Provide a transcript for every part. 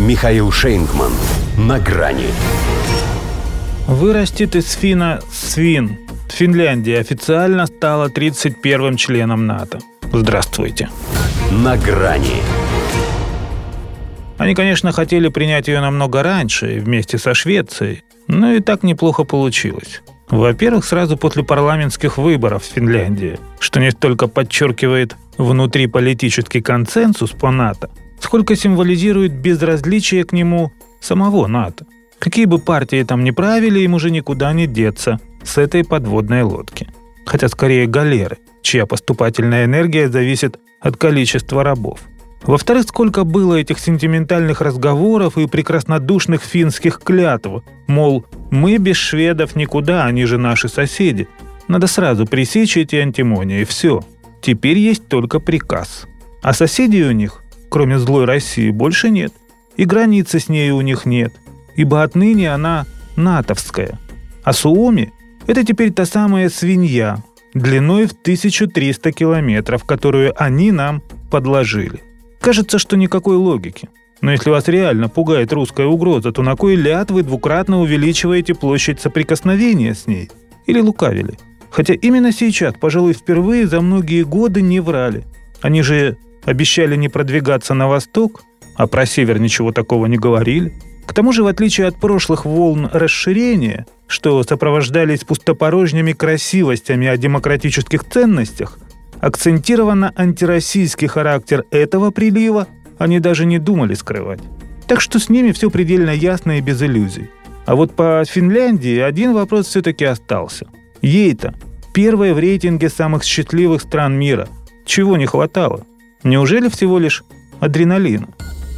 Михаил Шейнгман. На грани. Вырастет из Фина свин. Финляндия официально стала 31-м членом НАТО. Здравствуйте. На грани. Они, конечно, хотели принять ее намного раньше, вместе со Швецией, но и так неплохо получилось. Во-первых, сразу после парламентских выборов в Финляндии, что не столько подчеркивает внутриполитический консенсус по НАТО, сколько символизирует безразличие к нему самого НАТО. Какие бы партии там ни правили, им уже никуда не деться с этой подводной лодки. Хотя скорее галеры, чья поступательная энергия зависит от количества рабов. Во-вторых, сколько было этих сентиментальных разговоров и прекраснодушных финских клятв, мол, мы без шведов никуда, они же наши соседи. Надо сразу пресечь эти антимонии, все. Теперь есть только приказ. А соседей у них, кроме злой России, больше нет. И границы с ней у них нет, ибо отныне она натовская. А Суоми – это теперь та самая свинья, длиной в 1300 километров, которую они нам подложили. Кажется, что никакой логики. Но если вас реально пугает русская угроза, то на кой ляд вы двукратно увеличиваете площадь соприкосновения с ней? Или лукавили? Хотя именно сейчас, пожалуй, впервые за многие годы не врали. Они же обещали не продвигаться на восток, а про север ничего такого не говорили. К тому же, в отличие от прошлых волн расширения, что сопровождались пустопорожними красивостями о демократических ценностях – Акцентированно антироссийский характер этого прилива они даже не думали скрывать. Так что с ними все предельно ясно и без иллюзий. А вот по Финляндии один вопрос все-таки остался. Ей-то первая в рейтинге самых счастливых стран мира. Чего не хватало? Неужели всего лишь адреналина?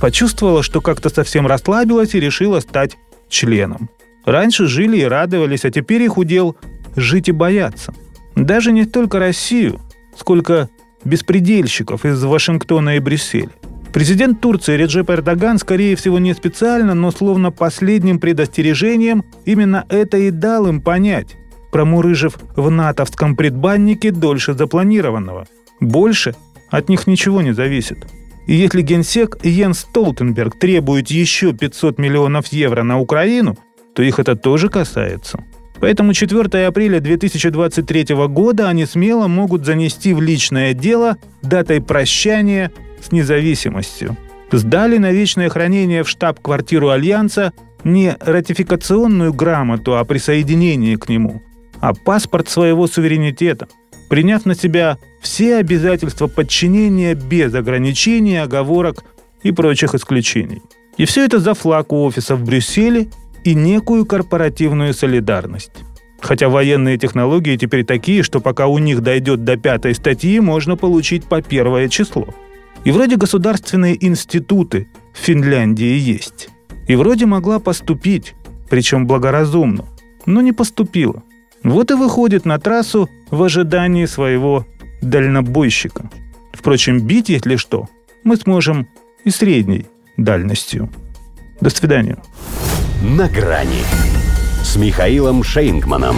Почувствовала, что как-то совсем расслабилась и решила стать членом. Раньше жили и радовались, а теперь их удел жить и бояться. Даже не только Россию, сколько беспредельщиков из Вашингтона и Брюсселя. Президент Турции Реджеп Эрдоган, скорее всего, не специально, но словно последним предостережением именно это и дал им понять, промурыжив в натовском предбаннике дольше запланированного. Больше от них ничего не зависит. И если генсек Йен Столтенберг требует еще 500 миллионов евро на Украину, то их это тоже касается. Поэтому 4 апреля 2023 года они смело могут занести в личное дело датой прощания с независимостью. Сдали на вечное хранение в штаб-квартиру Альянса не ратификационную грамоту о присоединении к нему, а паспорт своего суверенитета, приняв на себя все обязательства подчинения без ограничений, оговорок и прочих исключений. И все это за флаг у офиса в Брюсселе и некую корпоративную солидарность. Хотя военные технологии теперь такие, что пока у них дойдет до пятой статьи, можно получить по первое число. И вроде государственные институты в Финляндии есть. И вроде могла поступить, причем благоразумно, но не поступила. Вот и выходит на трассу в ожидании своего дальнобойщика. Впрочем, бить, если что, мы сможем и средней дальностью. До свидания. «На грани» с Михаилом Шейнгманом.